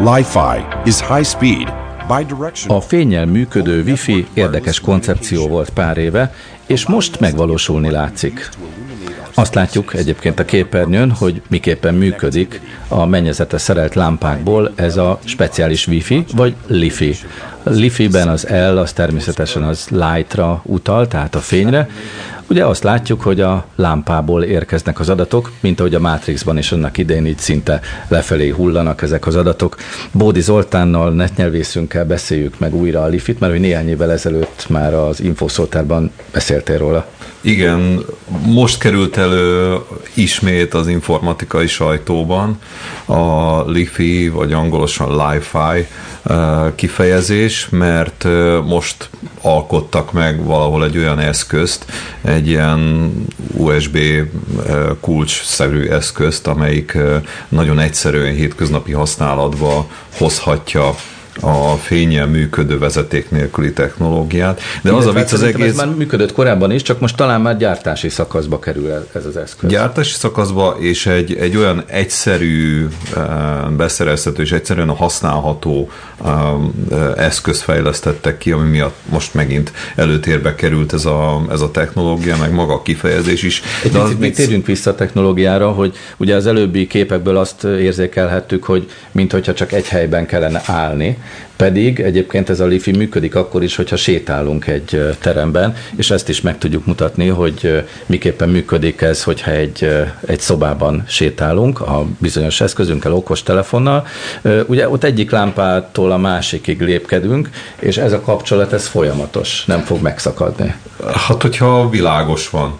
Li-Fi is high speed, a fényel működő Wi-Fi érdekes koncepció volt pár éve, és most megvalósulni látszik. Azt látjuk egyébként a képernyőn, hogy miképpen működik a mennyezete szerelt lámpákból ez a speciális Wi-Fi, vagy Li-Fi. Li-Fi-ben az L az természetesen az light-ra utal, tehát a fényre, Ugye azt látjuk, hogy a lámpából érkeznek az adatok, mint ahogy a Matrixban is annak idején így szinte lefelé hullanak ezek az adatok. Bódi Zoltánnal, netnyelvészünkkel beszéljük meg újra a Lifit, mert hogy néhány évvel ezelőtt már az infoszótárban beszéltél róla. Igen, most került elő ismét az informatikai sajtóban a LiFi, vagy angolosan Li-Fi eh, kifejezés, mert eh, most alkottak meg valahol egy olyan eszközt, egy ilyen USB eh, kulcsszerű eszközt, amelyik nagyon egyszerűen hétköznapi használatba hozhatja a fényen működő vezeték nélküli technológiát. De az a vicc az egész... Ez már működött korábban is, csak most talán már gyártási szakaszba kerül ez az eszköz. Gyártási szakaszba, és egy, egy olyan egyszerű, eh, beszerezhető és egyszerűen használható eh, eszköz fejlesztettek ki, ami miatt most megint előtérbe került ez a, ez a technológia, meg maga a kifejezés is. Egy De picit még térjünk vissza a technológiára, hogy ugye az előbbi képekből azt érzékelhettük, hogy mintha csak egy helyben kellene állni, pedig egyébként ez a Lifi működik akkor is, hogyha sétálunk egy teremben, és ezt is meg tudjuk mutatni, hogy miképpen működik ez, hogyha egy, egy szobában sétálunk a bizonyos eszközünkkel, okos telefonnal. Ugye ott egyik lámpától a másikig lépkedünk, és ez a kapcsolat, ez folyamatos, nem fog megszakadni. Hát, hogyha világos van.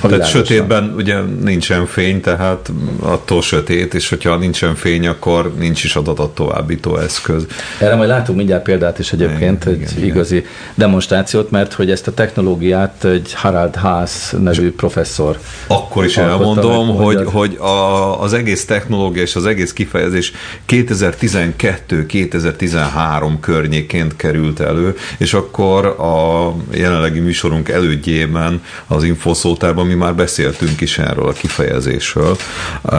Tehát sötétben ugye nincsen fény, tehát attól sötét, és hogyha nincsen fény, akkor nincs is adatot továbbító eszköz. Erre majd látunk mindjárt példát is egyébként, igen, egy igen, igazi igen. demonstrációt, mert hogy ezt a technológiát egy Harald Haas nevű professzor Akkor is elmondom, meg, hogy, hogy a, az egész technológia és az egész kifejezés 2012-2013 környéként került elő, és akkor a jelenlegi műsorunk elődjében az infoszótárban mi már beszéltünk is erről a kifejezésről. Uh,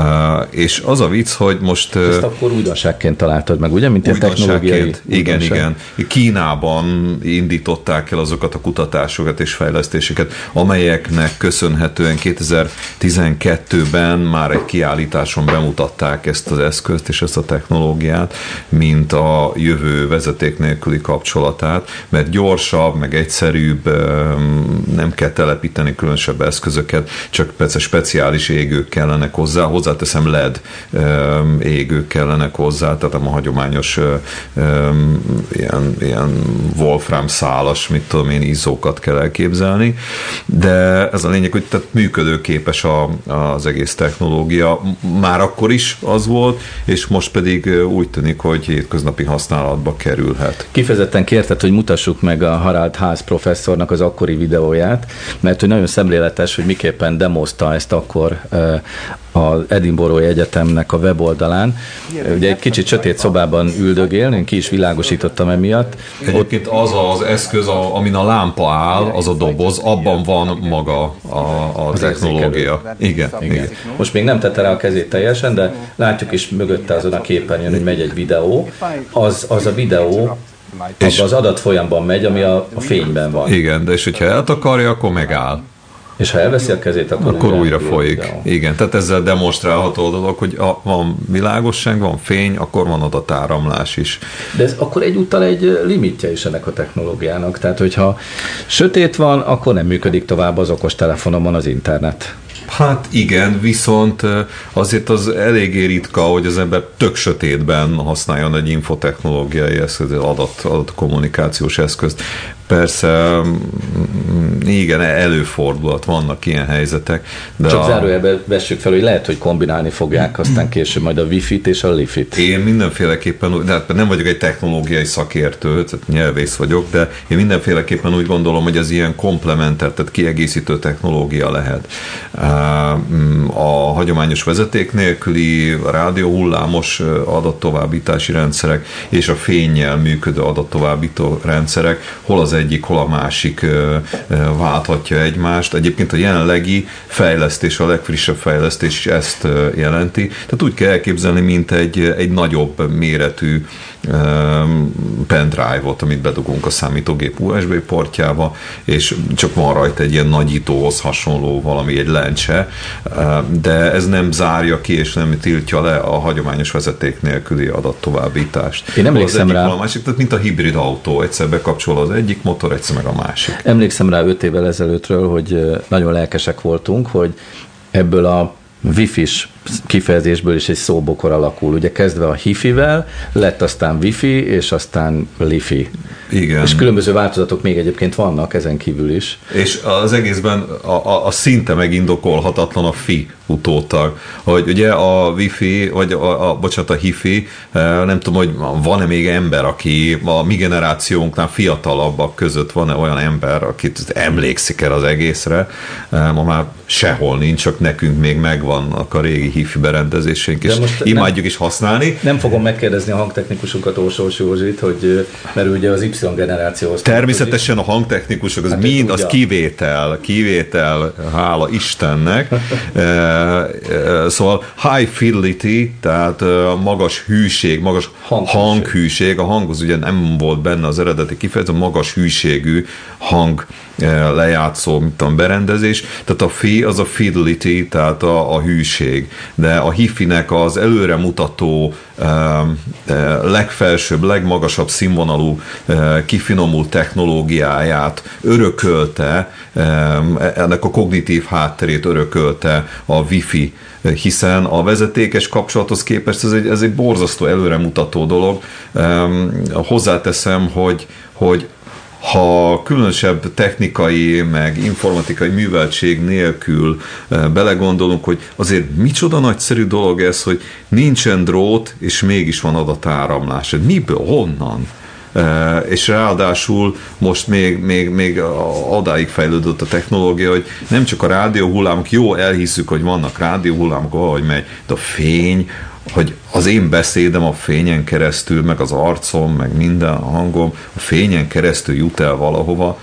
és az a vicc, hogy most... Uh, Ezt akkor újdonságként találtad meg, ugye? Mint egy technológiai Igen, igen. Kínában indították el azokat a kutatásokat és fejlesztéseket, amelyeknek köszönhetően 2012-ben már egy kiállításon bemutatták ezt az eszközt és ezt a technológiát, mint a jövő vezeték nélküli kapcsolatát, mert gyorsabb, meg egyszerűbb, nem kell telepíteni különösebb eszközöket, eszközöket, csak persze speciális égők kellenek hozzá, hozzáteszem LED égők kellenek hozzá, tehát a hagyományos ilyen, ilyen Wolfram szálas, mit tudom én, izzókat kell elképzelni, de ez a lényeg, hogy tehát működőképes a, az egész technológia. Már akkor is az volt, és most pedig úgy tűnik, hogy hétköznapi használatba kerülhet. Kifejezetten kérted, hogy mutassuk meg a Harald Haas professzornak az akkori videóját, mert hogy nagyon szemléletes, hogy miképpen demozta ezt akkor az Edinburgh Egyetemnek a weboldalán. Ugye egy kicsit sötét szobában üldögél, én ki is világosítottam emiatt. Egyébként az az eszköz, amin a lámpa áll, az a doboz, abban van maga a, a technológia. Igen, igen. igen. Most még nem tette rá a kezét teljesen, de látjuk is mögötte azon a képernyőn, hogy megy egy videó. Az, az a videó és az adat folyamban megy, ami a, a fényben van. Igen, de és hogyha eltakarja, akkor megáll. És ha elveszi a kezét, akkor, akkor újra, újra folyik. Videó. Igen, tehát ezzel demonstrálható a dolog, hogy a, van világosság, van fény, akkor van adatáramlás is. De ez akkor egyúttal egy limitje is ennek a technológiának. Tehát, hogyha sötét van, akkor nem működik tovább az okos telefonomon az internet. Hát igen, viszont azért az eléggé ritka, hogy az ember tök sötétben használjon egy infotechnológiai eszköz, adat, adat kommunikációs eszközt. Persze, igen, előfordulhat, vannak ilyen helyzetek. De Csak a... zárójelbe vessük fel, hogy lehet, hogy kombinálni fogják aztán később majd a Wi-Fi-t és a Li-Fi-t. Én mindenféleképpen, de hát nem vagyok egy technológiai szakértő, tehát nyelvész vagyok, de én mindenféleképpen úgy gondolom, hogy ez ilyen komplementer, tehát kiegészítő technológia lehet. Mm, a hagyományos vezeték nélküli rádióhullámos adattovábbítási rendszerek és a fényjel működő adattovábbító rendszerek, hol az egyik, hol a másik válthatja egymást. Egyébként a jelenlegi fejlesztés, a legfrissebb fejlesztés ezt jelenti. Tehát úgy kell elképzelni, mint egy, egy nagyobb méretű pendrive-ot, amit bedugunk a számítógép USB portjába, és csak van rajta egy ilyen nagyítóhoz hasonló valami, egy lencse, de ez nem zárja ki és nem tiltja le a hagyományos vezeték nélküli adattovábbítást. Én emlékszem rá. A másik, tehát mint a hibrid autó, egyszer bekapcsol az egyik motor, egyszer meg a másik. Emlékszem rá öt évvel ezelőttről, hogy nagyon lelkesek voltunk, hogy ebből a wifi-s kifejezésből is egy szóbokor alakul. Ugye kezdve a hifivel, lett aztán wifi, és aztán lifi. Igen. És különböző változatok még egyébként vannak ezen kívül is. És az egészben a, a, a szinte megindokolhatatlan a fi utótag, hogy ugye a wifi, vagy a, a bocsánat, a hifi, eh, nem tudom, hogy van-e még ember, aki a mi generációnknál fiatalabbak között van-e olyan ember, akit emlékszik el az egészre, eh, ma már sehol nincs, csak nekünk még megvannak a régi hifi berendezéseink, és imádjuk nem, is használni. Nem fogom megkérdezni a hangtechnikusunkat, Ósós Józsit, hogy mert ugye az Y generációhoz. Természetesen a hangtechnikusok, az hát mind, az kivétel, kivétel, hála Istennek. szóval high fidelity, tehát magas hűség, magas hanghűség. hanghűség. A hang az ugye nem volt benne az eredeti kifejezés, magas hűségű hang lejátszó, mit tudom, berendezés. Tehát a fi az a fidelity, tehát a, a hűség. De a hifinek az előremutató legfelsőbb, legmagasabb színvonalú kifinomult technológiáját örökölte, ennek a kognitív hátterét örökölte a Wi-Fi hiszen a vezetékes kapcsolathoz képest ez egy, ez egy borzasztó előremutató dolog. Hozzáteszem, hogy, hogy ha különösebb technikai, meg informatikai műveltség nélkül belegondolunk, hogy azért micsoda nagyszerű dolog ez, hogy nincsen drót, és mégis van adatáramlás. Miből, honnan? és ráadásul most még, még, még adáig fejlődött a technológia, hogy nem csak a rádióhullámok, jó, elhiszük, hogy vannak rádióhullámok, ahogy megy, de a fény, hogy az én beszédem a fényen keresztül, meg az arcom, meg minden a hangom, a fényen keresztül jut el valahova,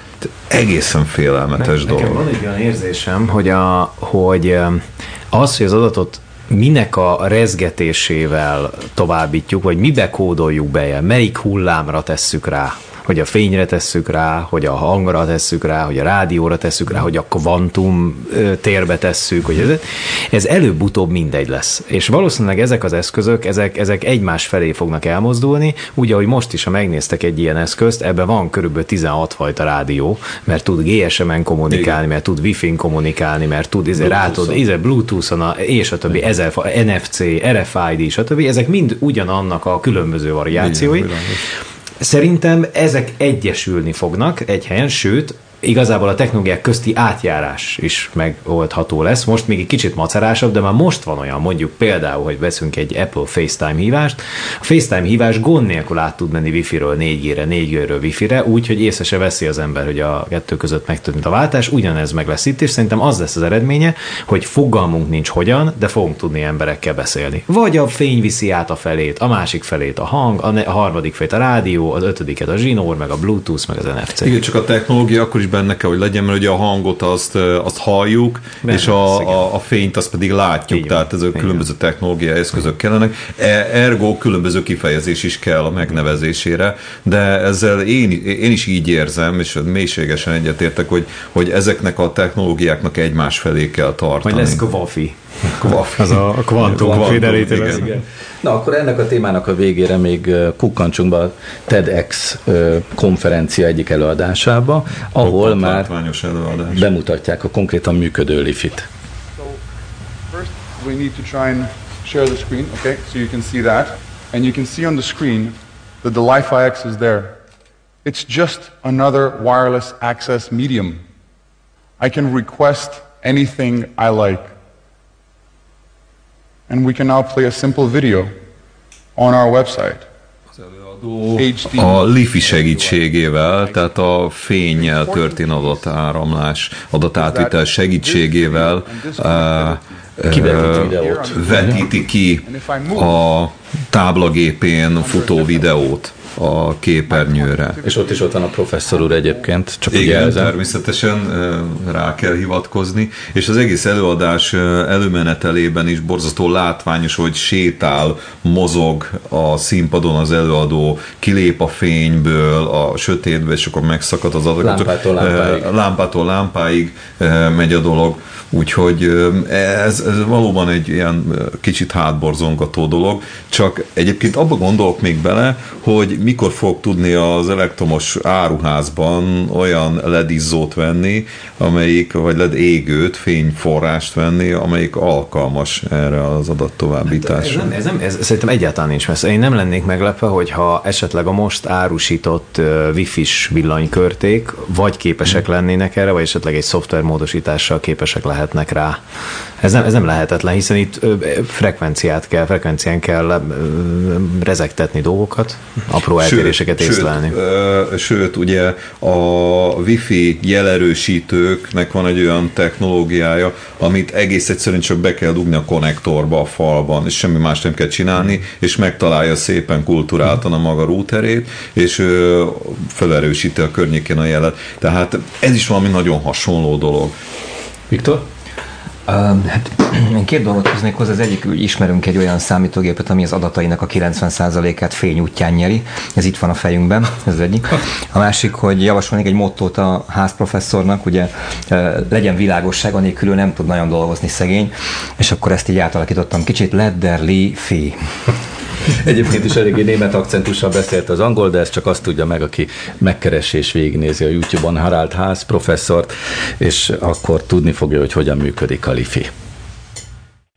egészen félelmetes ne, dolog. Nekem van egy olyan érzésem, hogy, a, hogy az, hogy az adatot minek a rezgetésével továbbítjuk, vagy mibe kódoljuk be, melyik hullámra tesszük rá hogy a fényre tesszük rá, hogy a hangra tesszük rá, hogy a rádióra tesszük rá, hogy a kvantum térbe tesszük, hogy ez, ez előbb-utóbb mindegy lesz. És valószínűleg ezek az eszközök, ezek, ezek egymás felé fognak elmozdulni, úgy, ahogy most is, ha megnéztek egy ilyen eszközt, ebben van körülbelül 16 fajta rádió, mert tud GSM-en kommunikálni, mert tud Wi-Fi-n kommunikálni, mert tud izé, rátod, izé, Bluetooth-on, a, és a többi, ezer, NFC, RFID, stb. Ezek mind ugyanannak a különböző variációi. Igen, Szerintem ezek egyesülni fognak egy helyen, sőt, igazából a technológiák közti átjárás is megoldható lesz. Most még egy kicsit macerásabb, de már most van olyan, mondjuk például, hogy veszünk egy Apple FaceTime hívást. A FaceTime hívás gond nélkül át tud menni Wi-Fi-ről 4G-re, 4G-ről Wi-Fi-re, úgy, hogy észre se veszi az ember, hogy a kettő között megtörtént a váltás. Ugyanez meg lesz itt, és szerintem az lesz az eredménye, hogy fogalmunk nincs hogyan, de fogunk tudni emberekkel beszélni. Vagy a fény viszi át a felét, a másik felét a hang, a, harmadik felét a rádió, az ötödiket a zsinór, meg a Bluetooth, meg az NFC. Igen, csak a technológia akkor is benne kell, hogy legyen, mert ugye a hangot azt, azt halljuk, Benne, és a, a, a fényt azt pedig látjuk, Igen. tehát ezek különböző technológiai eszközök kellenek. E, ergo különböző kifejezés is kell a megnevezésére, de ezzel én, én is így érzem, és mélységesen egyetértek, hogy, hogy ezeknek a technológiáknak egymás felé kell tartani. Vagy lesz Az a kvantum fidelity lesz. Igen. Na, akkor ennek a témának a végére még kukkancsunk be a TEDx konferencia egyik előadásába, ahol már előadás. bemutatják a konkrétan működő lifit. So, first we need to try and share the screen, okay? So you can see that. And you can see on the screen that the Li-Fi X is there. It's just another wireless access medium. I can request anything I like. And we can now play a simple video on our website. a LiFi segítségével, tehát a fényjel történő adatáramlás, adatátvitel segítségével vetíti ki a táblagépén futó videót. A képernyőre. És ott is ott van a professzor úr egyébként, csak Igen, jelzem. természetesen rá kell hivatkozni, és az egész előadás előmenetelében is borzasztó látványos, hogy sétál, mozog a színpadon az előadó, kilép a fényből, a sötétbe, és akkor megszakad az adag. Lámpától lámpáig. Lámpától lámpáig megy a dolog. Úgyhogy ez, ez valóban egy ilyen kicsit hátborzongató dolog, csak egyébként abba gondolok még bele, hogy mikor fog tudni az elektromos áruházban olyan ledizzót venni, amelyik, vagy led égőt, fényforrást venni, amelyik alkalmas erre az adat továbbításra. Hát ez, nem, ez, nem, ez szerintem egyáltalán nincs messze. Én nem lennék meglepve, hogyha esetleg a most árusított wifi-s villanykörték vagy képesek lennének erre, vagy esetleg egy szoftvermódosítással képesek lehetnek rá. Ez nem, ez nem lehetetlen, hiszen itt frekvenciát kell, frekvencián kell rezektetni dolgokat, apró eltéréseket sőt, észlelni. Sőt, sőt, ugye a wifi jelerősítőknek van egy olyan technológiája, amit egész egyszerűen csak be kell dugni a konnektorba a falban, és semmi más nem kell csinálni, és megtalálja szépen kulturáltan a maga routerét, és felerősíti a környékén a jelet. Tehát ez is valami nagyon hasonló dolog. Viktor? Hát én két dolgot hoznék hozzá. Az egyik, hogy ismerünk egy olyan számítógépet, ami az adatainak a 90%-át fény útján nyeri. Ez itt van a fejünkben, ez az egyik. A másik, hogy javasolnék egy mottót a házprofesszornak, ugye legyen világosság, anélkül nem tud nagyon dolgozni szegény, és akkor ezt így átalakítottam kicsit, let there. Egyébként is eléggé német akcentussal beszélt az angol, de ezt csak azt tudja meg, aki megkeresi és végignézi a YouTube-on Harald Ház professzort, és akkor tudni fogja, hogy hogyan működik a LIFI.